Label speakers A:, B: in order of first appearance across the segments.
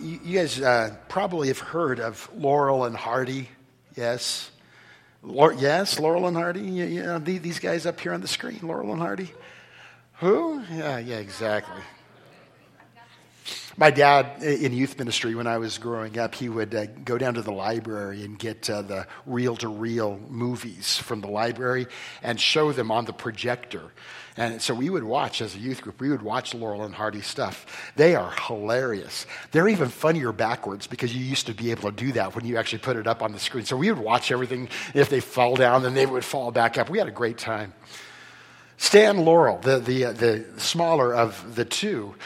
A: You, guys uh, probably have heard of Laurel and Hardy, yes? Lor- yes, Laurel and Hardy. You, you know, these guys up here on the screen, Laurel and Hardy. Who? Yeah, yeah, exactly. My dad in youth ministry, when I was growing up, he would uh, go down to the library and get uh, the reel to reel movies from the library and show them on the projector. And so we would watch as a youth group, we would watch Laurel and Hardy stuff. They are hilarious. They're even funnier backwards because you used to be able to do that when you actually put it up on the screen. So we would watch everything. If they fall down, then they would fall back up. We had a great time. Stan Laurel, the, the, uh, the smaller of the two,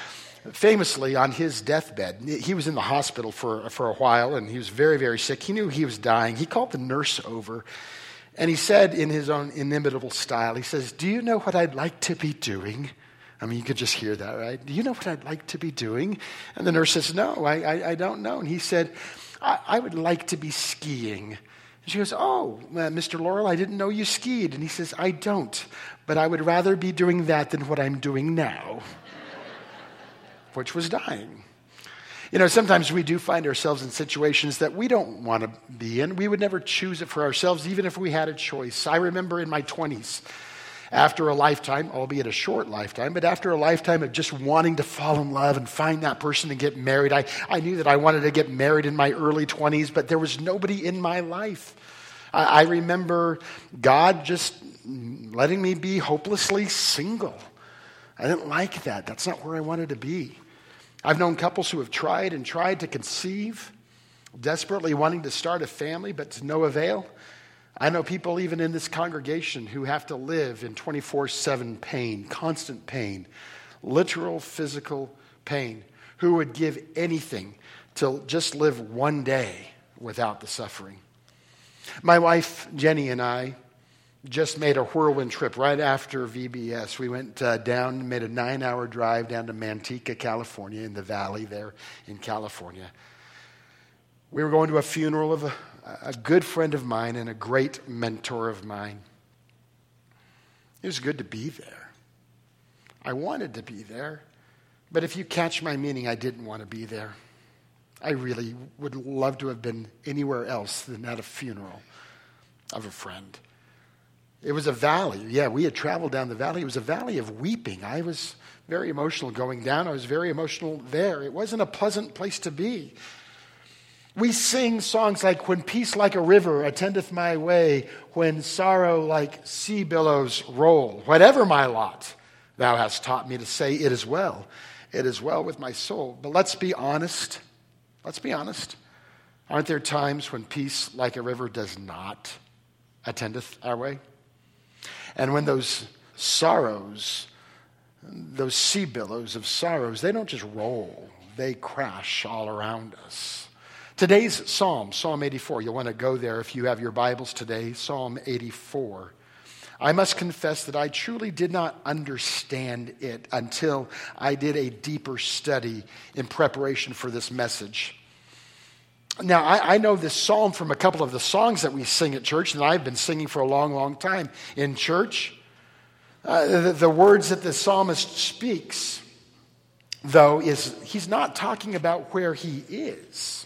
A: famously on his deathbed, he was in the hospital for, for a while and he was very, very sick. He knew he was dying. He called the nurse over and he said in his own inimitable style, he says, Do you know what I'd like to be doing? I mean, you could just hear that, right? Do you know what I'd like to be doing? And the nurse says, No, I, I, I don't know. And he said, I, I, would like to be skiing. She goes, Oh, uh, Mr. Laurel, I didn't know you skied. And he says, I don't, but I would rather be doing that than what I'm doing now which was dying. You know, sometimes we do find ourselves in situations that we don't want to be in. We would never choose it for ourselves, even if we had a choice. I remember in my 20s, after a lifetime, albeit a short lifetime, but after a lifetime of just wanting to fall in love and find that person and get married, I, I knew that I wanted to get married in my early 20s, but there was nobody in my life. I, I remember God just letting me be hopelessly single. I didn't like that. That's not where I wanted to be. I've known couples who have tried and tried to conceive, desperately wanting to start a family, but to no avail. I know people even in this congregation who have to live in 24 7 pain, constant pain, literal physical pain, who would give anything to just live one day without the suffering. My wife, Jenny, and I just made a whirlwind trip right after VBS. We went uh, down, made a nine hour drive down to Manteca, California, in the valley there in California. We were going to a funeral of a, a good friend of mine and a great mentor of mine. It was good to be there. I wanted to be there, but if you catch my meaning, I didn't want to be there. I really would love to have been anywhere else than at a funeral of a friend. It was a valley. Yeah, we had traveled down the valley. It was a valley of weeping. I was very emotional going down. I was very emotional there. It wasn't a pleasant place to be. We sing songs like, When peace like a river attendeth my way, when sorrow like sea billows roll. Whatever my lot, thou hast taught me to say, It is well. It is well with my soul. But let's be honest. Let's be honest. Aren't there times when peace like a river does not attendeth our way? And when those sorrows, those sea billows of sorrows, they don't just roll, they crash all around us. Today's psalm, Psalm 84, you'll want to go there if you have your Bibles today, Psalm 84. I must confess that I truly did not understand it until I did a deeper study in preparation for this message. Now, I, I, know this psalm from a couple of the songs that we sing at church, and I've been singing for a long, long time in church. Uh, the, the words that the psalmist speaks, though, is he's not talking about where he is.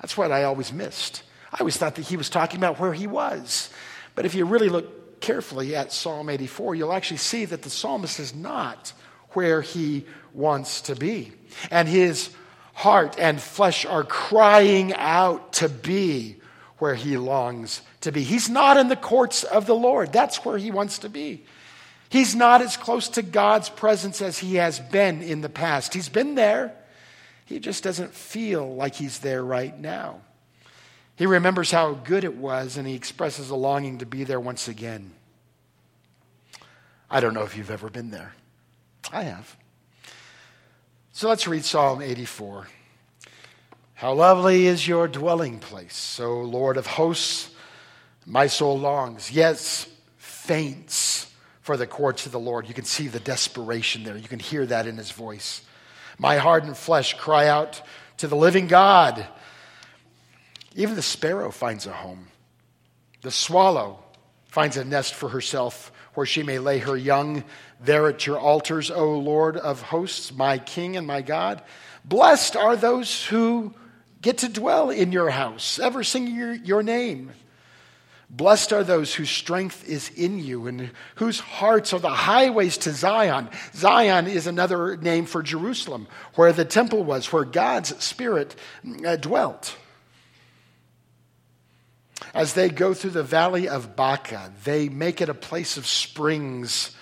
A: That's what I always missed. I always thought that he was talking about where he was. But if you really look carefully at Psalm 84, you'll actually see that the psalmist is not where he wants to be. And his heart and flesh are crying out to be where he longs to be. He's not in the courts of the Lord. That's where he wants to be. He's not as close to God's presence as he has been in the past. He's been there. He just doesn't feel like he's there right now. He remembers how good it was and he expresses a longing to be there once again. I don't know if you've ever been there. I have. So let's read Psalm 84. How lovely is your dwelling place, O Lord of hosts. My soul longs, yes, faints for the courts of the Lord. You can see the desperation there. You can hear that in his voice. My heart and flesh cry out to the living God. Even the sparrow finds a home. The swallow finds a nest for herself where she may lay her young there at your altars, O Lord of hosts, my King and my God. Blessed are those who get to dwell in your house, ever singing your, your name. Blessed are those whose strength is in you and whose hearts are the highways to Zion. Zion is another name for Jerusalem, where the temple was, where God's Spirit uh, dwelt. As they go through the valley of Baca, they make it a place of springs.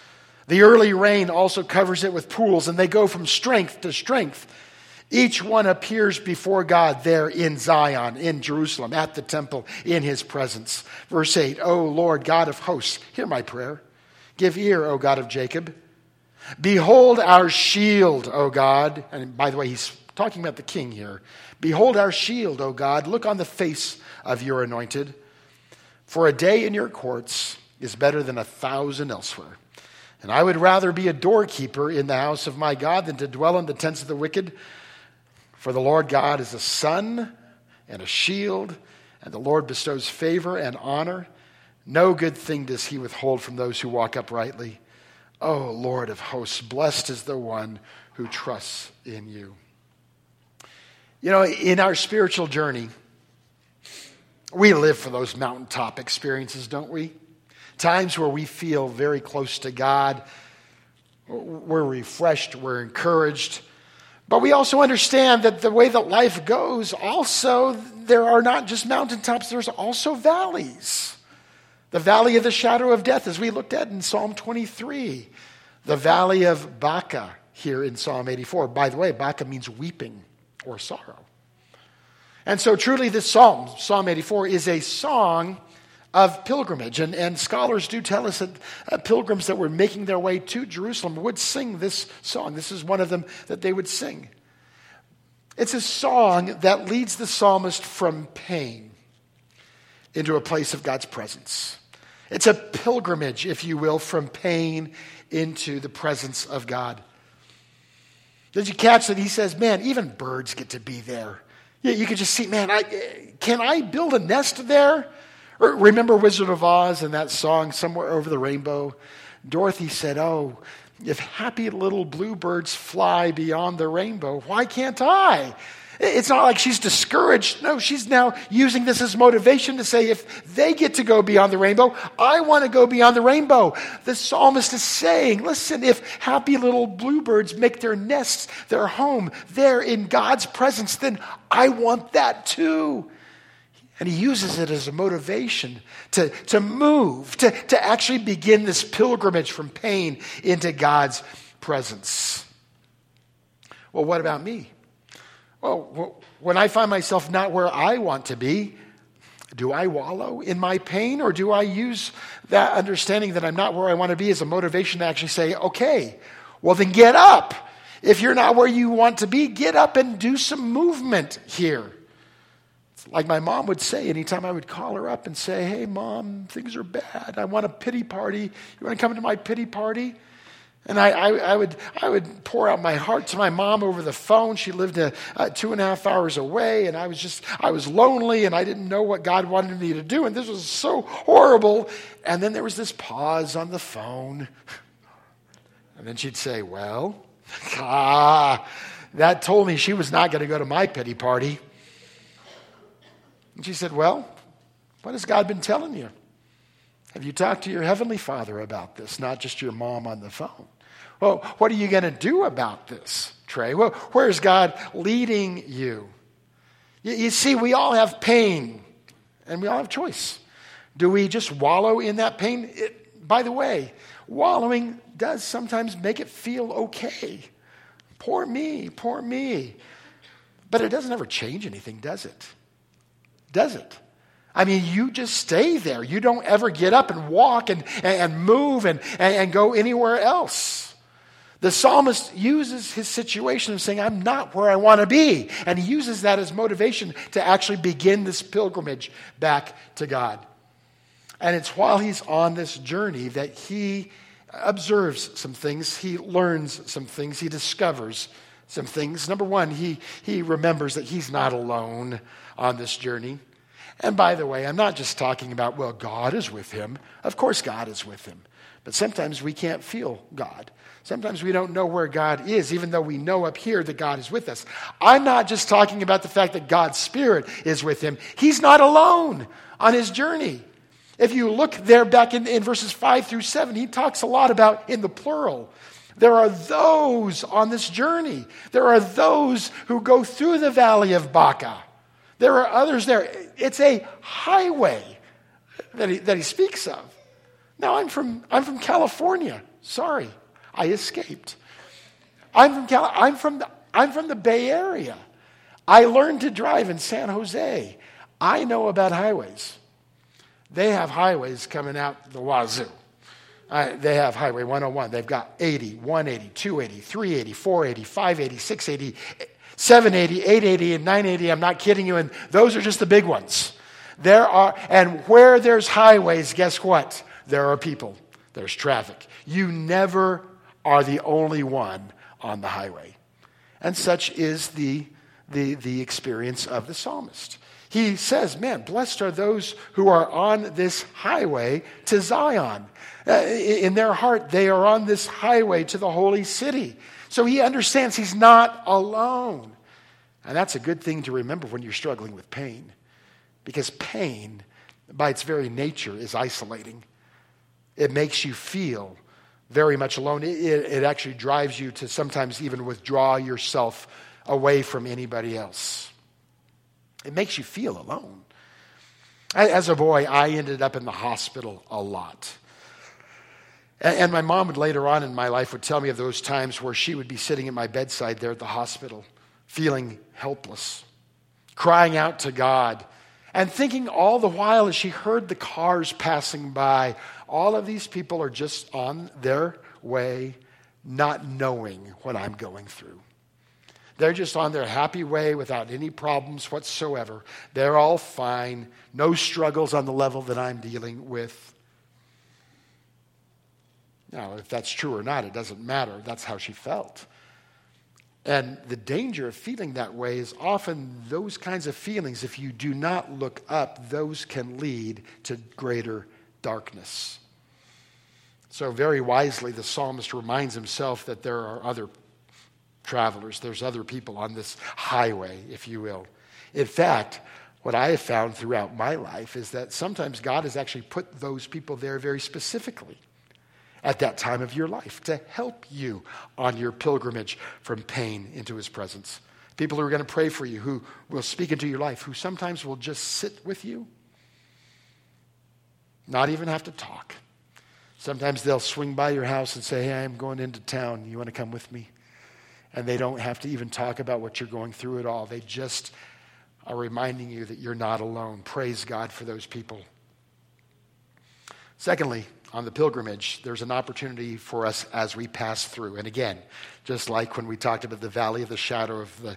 A: The early rain also covers it with pools, and they go from strength to strength. Each one appears before God there in Zion, in Jerusalem, at the temple, in his presence. Verse 8 O Lord God of hosts, hear my prayer. Give ear, O God of Jacob. Behold our shield, O God. And by the way, he's talking about the king here. Behold our shield, O God. Look on the face of your anointed. For a day in your courts is better than a thousand elsewhere. And I would rather be a doorkeeper in the house of my God than to dwell in the tents of the wicked. For the Lord God is a sun and a shield, and the Lord bestows favor and honor. No good thing does he withhold from those who walk uprightly. O oh, Lord of hosts, blessed is the one who trusts in you. You know, in our spiritual journey, we live for those mountaintop experiences, don't we? Times where we feel very close to God, we're refreshed, we're encouraged. But we also understand that the way that life goes, also, there are not just mountaintops, there's also valleys. The valley of the shadow of death, as we looked at in Psalm 23, the valley of Baca here in Psalm 84. By the way, Baca means weeping or sorrow. And so, truly, this psalm, Psalm 84, is a song of pilgrimage. And, and scholars do tell us that uh, pilgrims that were making their way to Jerusalem would sing this song. This is one of them that they would sing. It's a song that leads the psalmist from pain into a place of God's presence. It's a pilgrimage, if you will, from pain into the presence of God. Did you catch that? He says, Man, even birds get to be there. Yeah, you could just see, man, I, can I build a nest there? Remember Wizard of Oz and that song, Somewhere Over the Rainbow? Dorothy said, Oh, if happy little bluebirds fly beyond the rainbow, why can't I? It's not like she's discouraged. No, she's now using this as motivation to say, if they get to go beyond the rainbow, I want to go beyond the rainbow. The psalmist is saying, listen, if happy little bluebirds make their nests, their home there in God's presence, then I want that too. And he uses it as a motivation to, to move, to, to actually begin this pilgrimage from pain into God's presence. Well, what about me? Well, when I find myself not where I want to be, do I wallow in my pain or do I use that understanding that I'm not where I want to be as a motivation to actually say, okay, well, then get up. If you're not where you want to be, get up and do some movement here. Like my mom would say anytime I would call her up and say, hey, mom, things are bad. I want a pity party. You want to come to my pity party? And I, I, I, would, I would pour out my heart to my mom over the phone. She lived a, two and a half hours away, and I was just, I was lonely, and I didn't know what God wanted me to do, and this was so horrible. And then there was this pause on the phone. And then she'd say, Well, ah, that told me she was not going to go to my pity party. And she said, Well, what has God been telling you? Have you talked to your Heavenly Father about this, not just your mom on the phone? Well, what are you going to do about this, Trey? Well, where's God leading you? you? You see, we all have pain and we all have choice. Do we just wallow in that pain? It, by the way, wallowing does sometimes make it feel okay. Poor me, poor me. But it doesn't ever change anything, does it? Does it? I mean, you just stay there. You don't ever get up and walk and, and move and, and go anywhere else. The psalmist uses his situation of saying, I'm not where I want to be. And he uses that as motivation to actually begin this pilgrimage back to God. And it's while he's on this journey that he observes some things, he learns some things, he discovers some things. Number one, he, he remembers that he's not alone on this journey. And by the way, I'm not just talking about, well, God is with him. Of course, God is with him. But sometimes we can't feel God. Sometimes we don't know where God is, even though we know up here that God is with us. I'm not just talking about the fact that God's Spirit is with him, he's not alone on his journey. If you look there back in, in verses 5 through 7, he talks a lot about in the plural. There are those on this journey. There are those who go through the valley of Baca. There are others there. It's a highway that he, that he speaks of. Now, I'm from, I'm from California. Sorry. I escaped. I'm from, Cal- I'm, from the, I'm from the Bay Area. I learned to drive in San Jose. I know about highways. They have highways coming out the wazoo. Uh, they have Highway 101. They've got 80, 180, 280, 380, 480, 580, 680, 780, 880, and 980. I'm not kidding you. And those are just the big ones. There are, and where there's highways, guess what? There are people. There's traffic. You never are the only one on the highway. And such is the, the, the experience of the psalmist. He says, Man, blessed are those who are on this highway to Zion. Uh, in their heart, they are on this highway to the holy city. So he understands he's not alone. And that's a good thing to remember when you're struggling with pain. Because pain, by its very nature, is isolating. It makes you feel very much alone. It, it, actually drives you to sometimes even withdraw yourself away from anybody else. It makes you feel alone. As a boy, I ended up in the hospital a lot. And my mom would later on in my life would tell me of those times where she would be sitting at my bedside there at the hospital, feeling helpless, crying out to God, and thinking all the while as she heard the cars passing by, all of these people are just on their way, not knowing what I'm going through. They're just on their happy way without any problems whatsoever. They're all fine, no struggles on the level that I'm dealing with. Now, if that's true or not, it doesn't matter. That's how she felt. And the danger of feeling that way is often those kinds of feelings, if you do not look up, those can lead to greater darkness. So, very wisely, the psalmist reminds himself that there are other travelers, there's other people on this highway, if you will. In fact, what I have found throughout my life is that sometimes God has actually put those people there very specifically at that time of your life to help you on your pilgrimage from pain into his presence. People who are going to pray for you, who will speak into your life, who sometimes will just sit with you, not even have to talk. Sometimes they'll swing by your house and say, Hey, I'm going into town. You want to come with me? And they don't have to even talk about what you're going through at all. They just are reminding you that you're not alone. Praise God for those people. Secondly, on the pilgrimage, there's an opportunity for us as we pass through. And again, just like when we talked about the valley of the shadow of, the,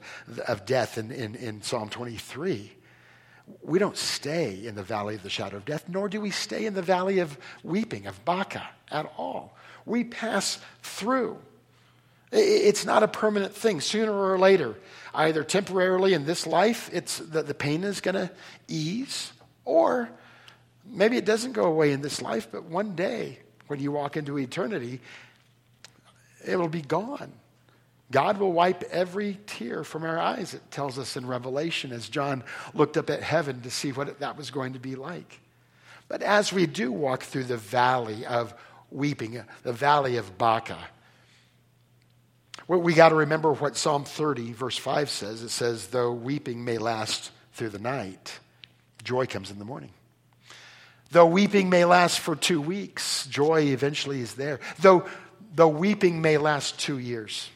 A: of death in, in, in Psalm 23, we don't stay in the valley of the shadow of death, nor do we stay in the valley of weeping, of Baca, at all. We pass through. It's not a permanent thing. Sooner or later, either temporarily in this life, it's the, the pain is going to ease, or Maybe it doesn't go away in this life, but one day when you walk into eternity, it will be gone. God will wipe every tear from our eyes, it tells us in Revelation, as John looked up at heaven to see what that was going to be like. But as we do walk through the valley of weeping, the valley of Baca, we got to remember what Psalm 30, verse 5 says. It says, Though weeping may last through the night, joy comes in the morning. Though weeping may last for two weeks, joy eventually is there. Though, though weeping may last two years,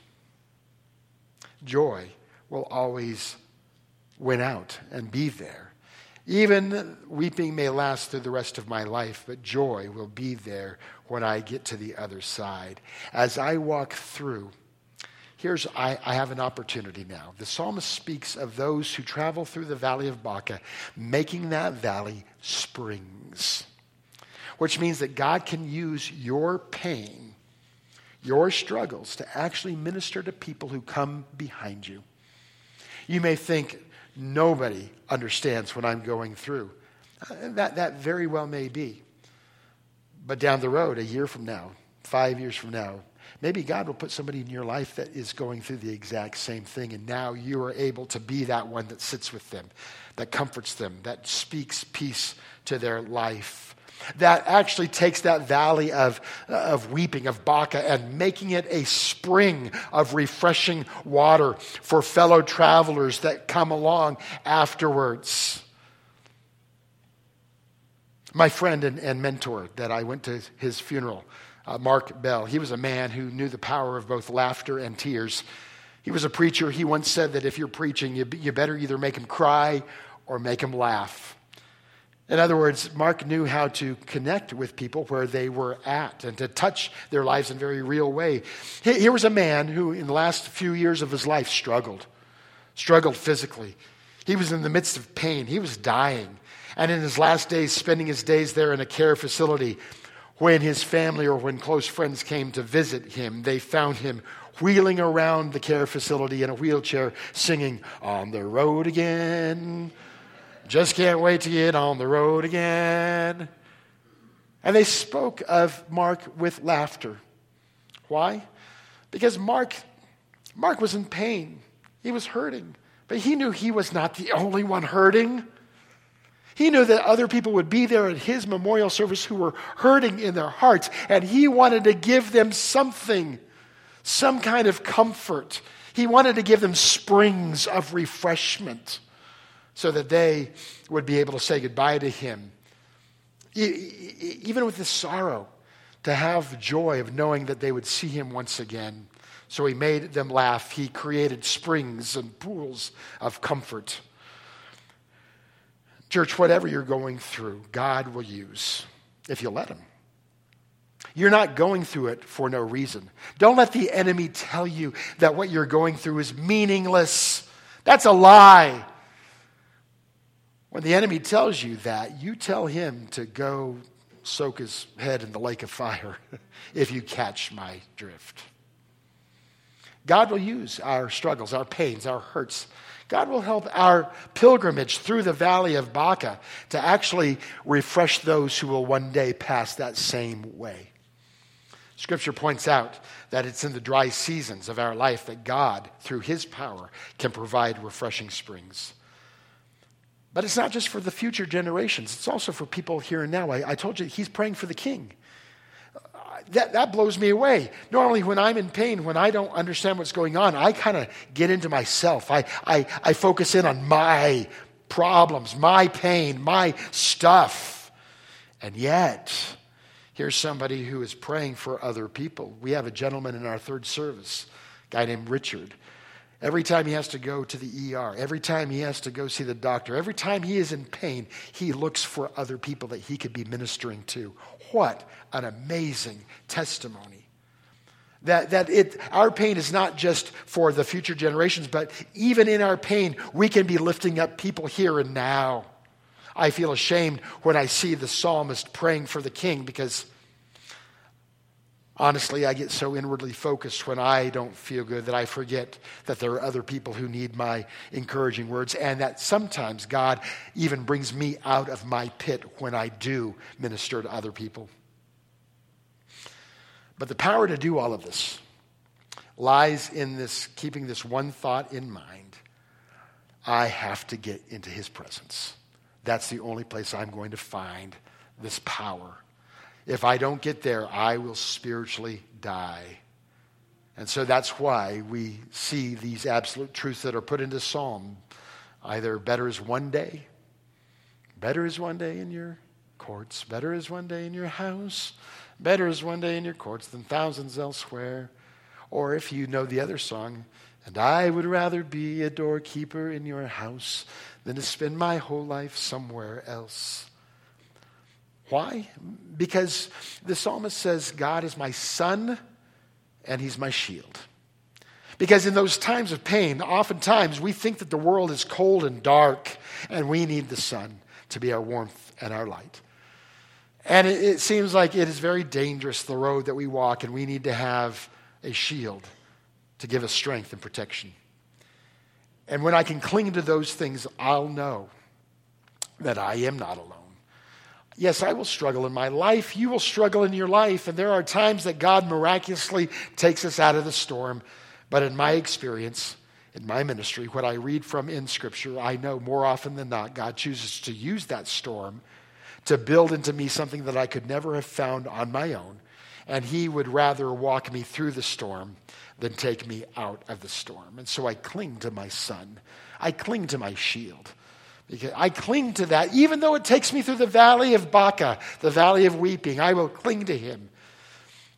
A: joy will always win out and be there. Even weeping may last through the rest of my life, but joy will be there when I get to the other side. As I walk through, here's I, I, have an opportunity now. The psalmist speaks of those who travel through the valley of Baca, making that valley springs, which means that God can use your pain, your struggles, to actually minister to people who come behind you. You may think nobody understands what I'm going through. Uh, that, that very well may be. But down the road, a year from now, five years from now, maybe God will put somebody in your life that is going through the exact same thing. And now you are able to be that one that sits with them, that comforts them, that speaks peace to their life that actually takes that valley of, uh, of weeping, of Baca, and making it a spring of refreshing water for fellow travelers that come along afterwards. My friend and, and mentor that I went to his funeral, uh, Mark Bell, he was a man who knew the power of both laughter and tears. He was a preacher. He once said that if you're preaching, you, you better either make him cry or make him laugh. In other words, Mark knew how to connect with people where they were at and to touch their lives in a very real way. Here was a man who, in the last few years of his life, struggled, struggled physically. He was in the midst of pain, he was dying and in his last days, spending his days there in a care facility, when his family or when close friends came to visit him, they found him wheeling around the care facility in a wheelchair, singing, On the road again. Just can't wait to get on the road again. And they spoke of Mark with laughter. Why? Because Mark, Mark was in pain. He was hurting. But he knew he was not the only one hurting. He knew that other people would be there at his memorial service who were hurting in their hearts, and he wanted to give them something, some kind of comfort. He wanted to give them springs of refreshment so that they would be able to say goodbye to him. Even with the sorrow, to have joy of knowing that they would see him once again. So he made them laugh. He created springs and pools of comfort. Church, whatever you're going through, God will use if you let Him. You're not going through it for no reason. Don't let the enemy tell you that what you're going through is meaningless. That's a lie. When the enemy tells you that, you tell him to go soak his head in the lake of fire if you catch my drift. God will use our struggles, our pains, our hurts God will help our pilgrimage through the valley of Baca to actually refresh those who will one day pass that same way. Scripture points out that it's in the dry seasons of our life that God, through His power, can provide refreshing springs. But it's not just for the future generations, it's also for people here and now. I, I told you, He's praying for the king that, that blows me away. Normally, when I'm in pain, when I don't understand what's going on, I kind of get into myself. I, I, I focus in on my problems, my pain, my stuff. And yet, here's somebody who is praying for other people. We have a gentleman in our third service, a guy named Richard. Every time he has to go to the ER, every time he has to go see the doctor, every time he is in pain, he looks for other people that he could be ministering to. What an amazing testimony. That, that it, our pain is not just for the future generations, but even in our pain, we can be lifting up people here and now. I feel ashamed when I see the psalmist praying for the king because honestly, I get so inwardly focused when I don't feel good that I forget that there are other people who need my encouraging words, and that sometimes God even brings me out of my pit when I do minister to other people. But the power to do all of this lies in this keeping this one thought in mind. I have to get into his presence. That's the only place I'm going to find this power. If I don't get there, I will spiritually die. And so that's why we see these absolute truths that are put into Psalm. Either better is one day, better is one day in your courts, better is one day in your house, Better is one day in your courts than thousands elsewhere. Or if you know the other song, and I would rather be a doorkeeper in your house than to spend my whole life somewhere else. Why? Because the psalmist says, God is my sun and he's my shield. Because in those times of pain, oftentimes we think that the world is cold and dark and we need the sun to be our warmth and our light. And it, it seems like it is very dangerous, the road that we walk, and we need to have a shield to give us strength and protection. And when I can cling to those things, I'll know that I am not alone. Yes, I will struggle in my life. You will struggle in your life. And there are times that God miraculously takes us out of the storm. But in my experience, in my ministry, what I read from in Scripture, I know more often than not, God chooses to use that storm to build into me something that I could never have found on my own. And He would rather walk me through the storm than take me out of the storm. And so I cling to my Son, I cling to my shield. Because I cling to that, even though it takes me through the valley of Baca, the valley of weeping, I will cling to him.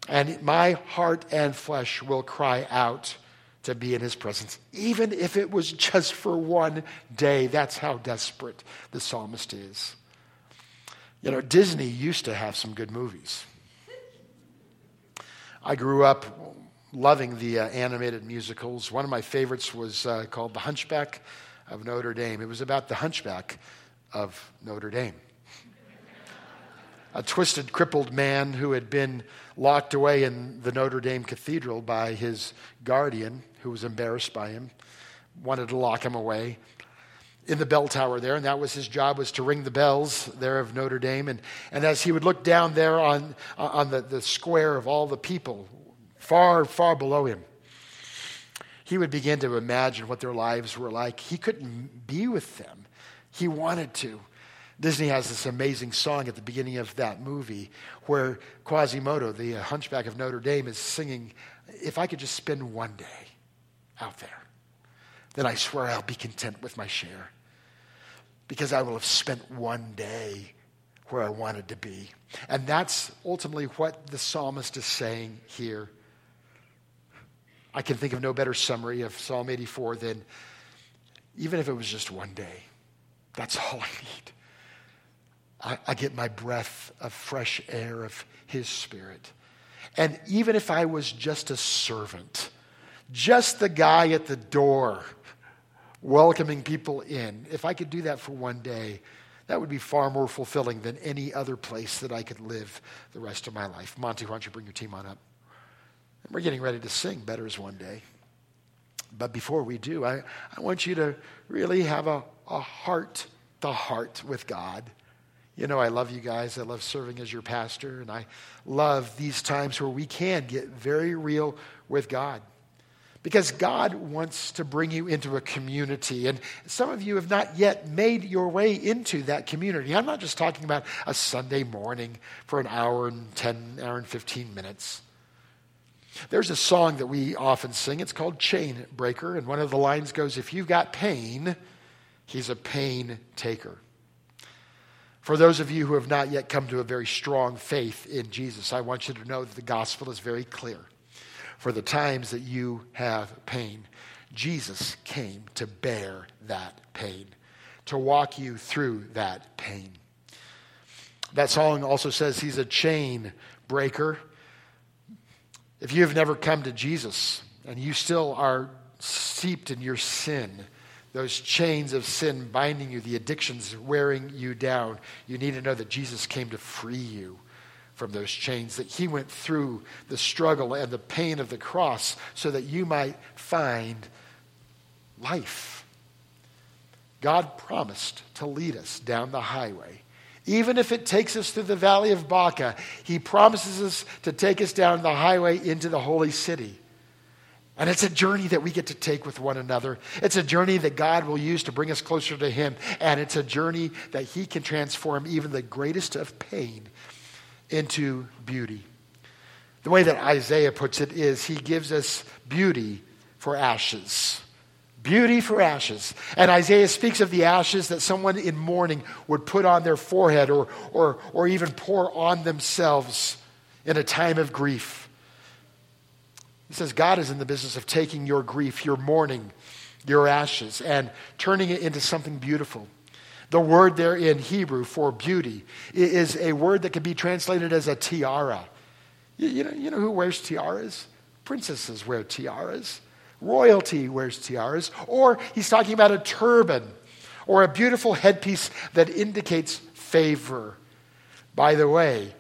A: And my heart and flesh will cry out to be in his presence, even if it was just for one day. That's how desperate the psalmist is. You know, Disney used to have some good movies. I grew up loving the uh, animated musicals. One of my favorites was uh, called The Hunchback of Notre Dame. It was about the hunchback of Notre Dame. A twisted, crippled man who had been locked away in the Notre Dame Cathedral by his guardian, who was embarrassed by him, wanted to lock him away in the bell tower there, and that was his job was to ring the bells there of Notre Dame. And, and as he would look down there on, on the, the square of all the people, far, far below him, he would begin to imagine what their lives were like. He couldn't be with them, he wanted to. Disney has this amazing song at the beginning of that movie where Quasimodo, the hunchback of Notre Dame, is singing, If I could just spend one day out there, then I swear I'll be content with my share because I will have spent one day where I wanted to be. And that's ultimately what the psalmist is saying here. I can think of no better summary of Psalm 84 than even if it was just one day, that's all I need. I, I, get my breath of fresh air of His Spirit. And even if I was just a servant, just the guy at the door welcoming people in, if I could do that for one day, that would be far more fulfilling than any other place that I could live the rest of my life. Monty, why don't you bring your team on up? We're getting ready to sing Better is One Day. But before we do, I, I want you to really have a, a heart to heart with God. You know, I love you guys. I love serving as your pastor, and I love these times where we can get very real with God. Because God wants to bring you into a community. And some of you have not yet made your way into that community. I'm not just talking about a Sunday morning for an hour and 10, hour and 15 minutes. There's a song that we often sing. It's called Chain Breaker. And one of the lines goes If you've got pain, he's a pain taker. For those of you who have not yet come to a very strong faith in Jesus, I want you to know that the gospel is very clear. For the times that you have pain, Jesus came to bear that pain, to walk you through that pain. That song also says he's a chain breaker. If you have never come to Jesus and you still are steeped in your sin, those chains of sin binding you, the addictions wearing you down, you need to know that Jesus came to free you from those chains, that he went through the struggle and the pain of the cross so that you might find life. God promised to lead us down the highway even if it takes us through the valley of Baca, he promises us to take us down the highway into the holy city. And it's a journey that we get to take with one another. It's a journey that God will use to bring us closer to Him. And it's a journey that He can transform even the greatest of pain into beauty. The way that Isaiah puts it is He gives us beauty for ashes beauty for ashes. And Isaiah speaks of the ashes that someone in mourning would put on their forehead or, or, or even pour on themselves in a time of grief. He says, God is in the business of taking your grief, your mourning, your ashes, and turning it into something beautiful. The word there in Hebrew for beauty is a word that can be translated as a tiara. You, know, you know who wears tiaras? Princesses wear tiaras. Royalty wears tiaras. Or he's talking about a turban or a beautiful headpiece that indicates favor. By the way,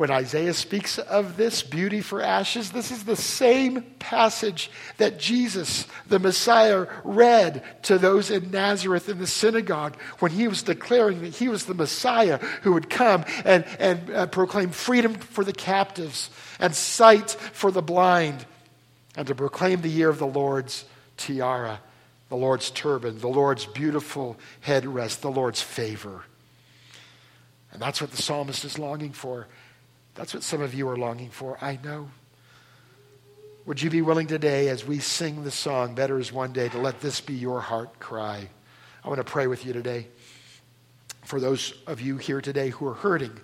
A: when Isaiah speaks of this beauty for ashes, this is the same passage that Jesus, the Messiah, read to those in Nazareth in the synagogue when he was declaring that he was the Messiah who would come and, and uh, proclaim freedom for the captives and sight for the blind and to proclaim the year of the Lord's tiara, the Lord's turban, the Lord's beautiful headrest, the Lord's favor. And that's what the psalmist is longing for. That's what some of you are longing for, I know. Would you be willing today, as we sing the song, Better is One Day, to let this be your heart cry? I want to pray with you today. For those of you here today who are hurting,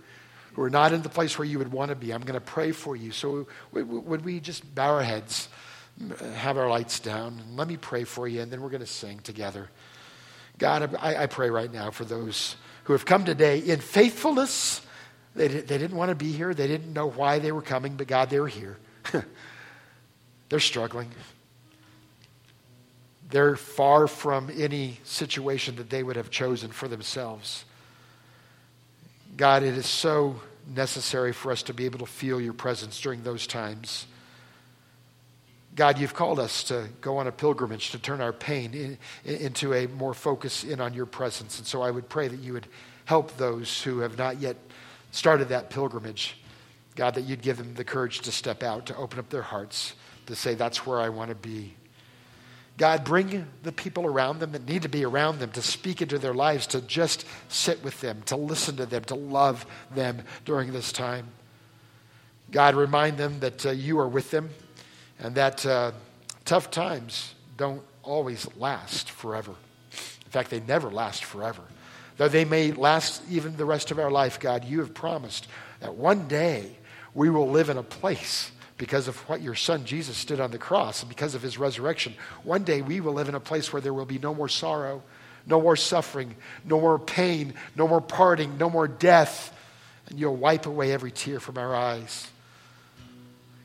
A: who are not in the place where you would want to be, I'm going to pray for you. So, would we just bow our heads, have our lights down, and let me pray for you, and then we're going to sing together. God, I, I pray right now for those who have come today in faithfulness they, they didn't want to be here. They didn't know why they were coming, but God, they were here. They're struggling. They're far from any situation that they would have chosen for themselves. God, it is so necessary for us to be able to feel your presence during those times. God, you've called us to go on a pilgrimage to turn our pain in, in, into a more focus in on your presence. And so I would pray that you would help those who have not yet started that pilgrimage. God, that you'd give them the courage to step out, to open up their hearts, to say, That's where I want to be. God, bring the people around them that need to be around them to speak into their lives, to just sit with them, to listen to them, to love them during this time. God, remind them that uh, you are with them and that uh, tough times don't always last forever. In fact, they never last forever. Though they may last even the rest of our life, God, you have promised that one day we will live in a place because of what your son Jesus did on the cross and because of his resurrection. One day we will live in a place where there will be no more sorrow, no more suffering, no more pain, no more parting, no more death, and you'll wipe away every tear from our eyes.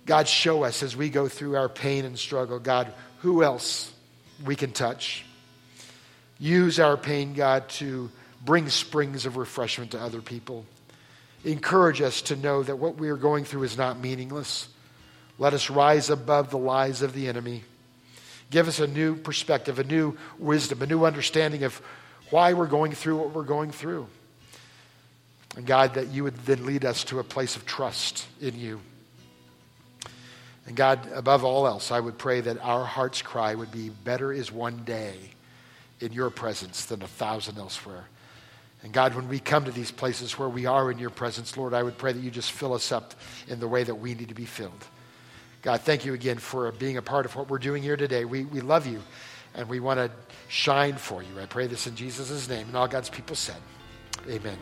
A: God, show us as we go through our pain and struggle, God, who else we can touch. Use our pain, God, to bring springs of refreshment to other people. Encourage us to know that what we are going through is not meaningless. Let us rise above the lies of the enemy. Give us a new perspective, a new wisdom, a new understanding of why we're going through what we're going through. And God, that you would then lead us to a place of trust in you. And God, above all else, I would pray that our heart's cry would be better is one day in your presence than a thousand elsewhere. And God, when we come to these places where we are in your presence, Lord, I would pray that you just fill us up in the way that we need to be filled. God, thank you again for being a part of what we're doing here today. We, we love you and we want to shine for you. I pray this in Jesus' name. And all God's people said, Amen.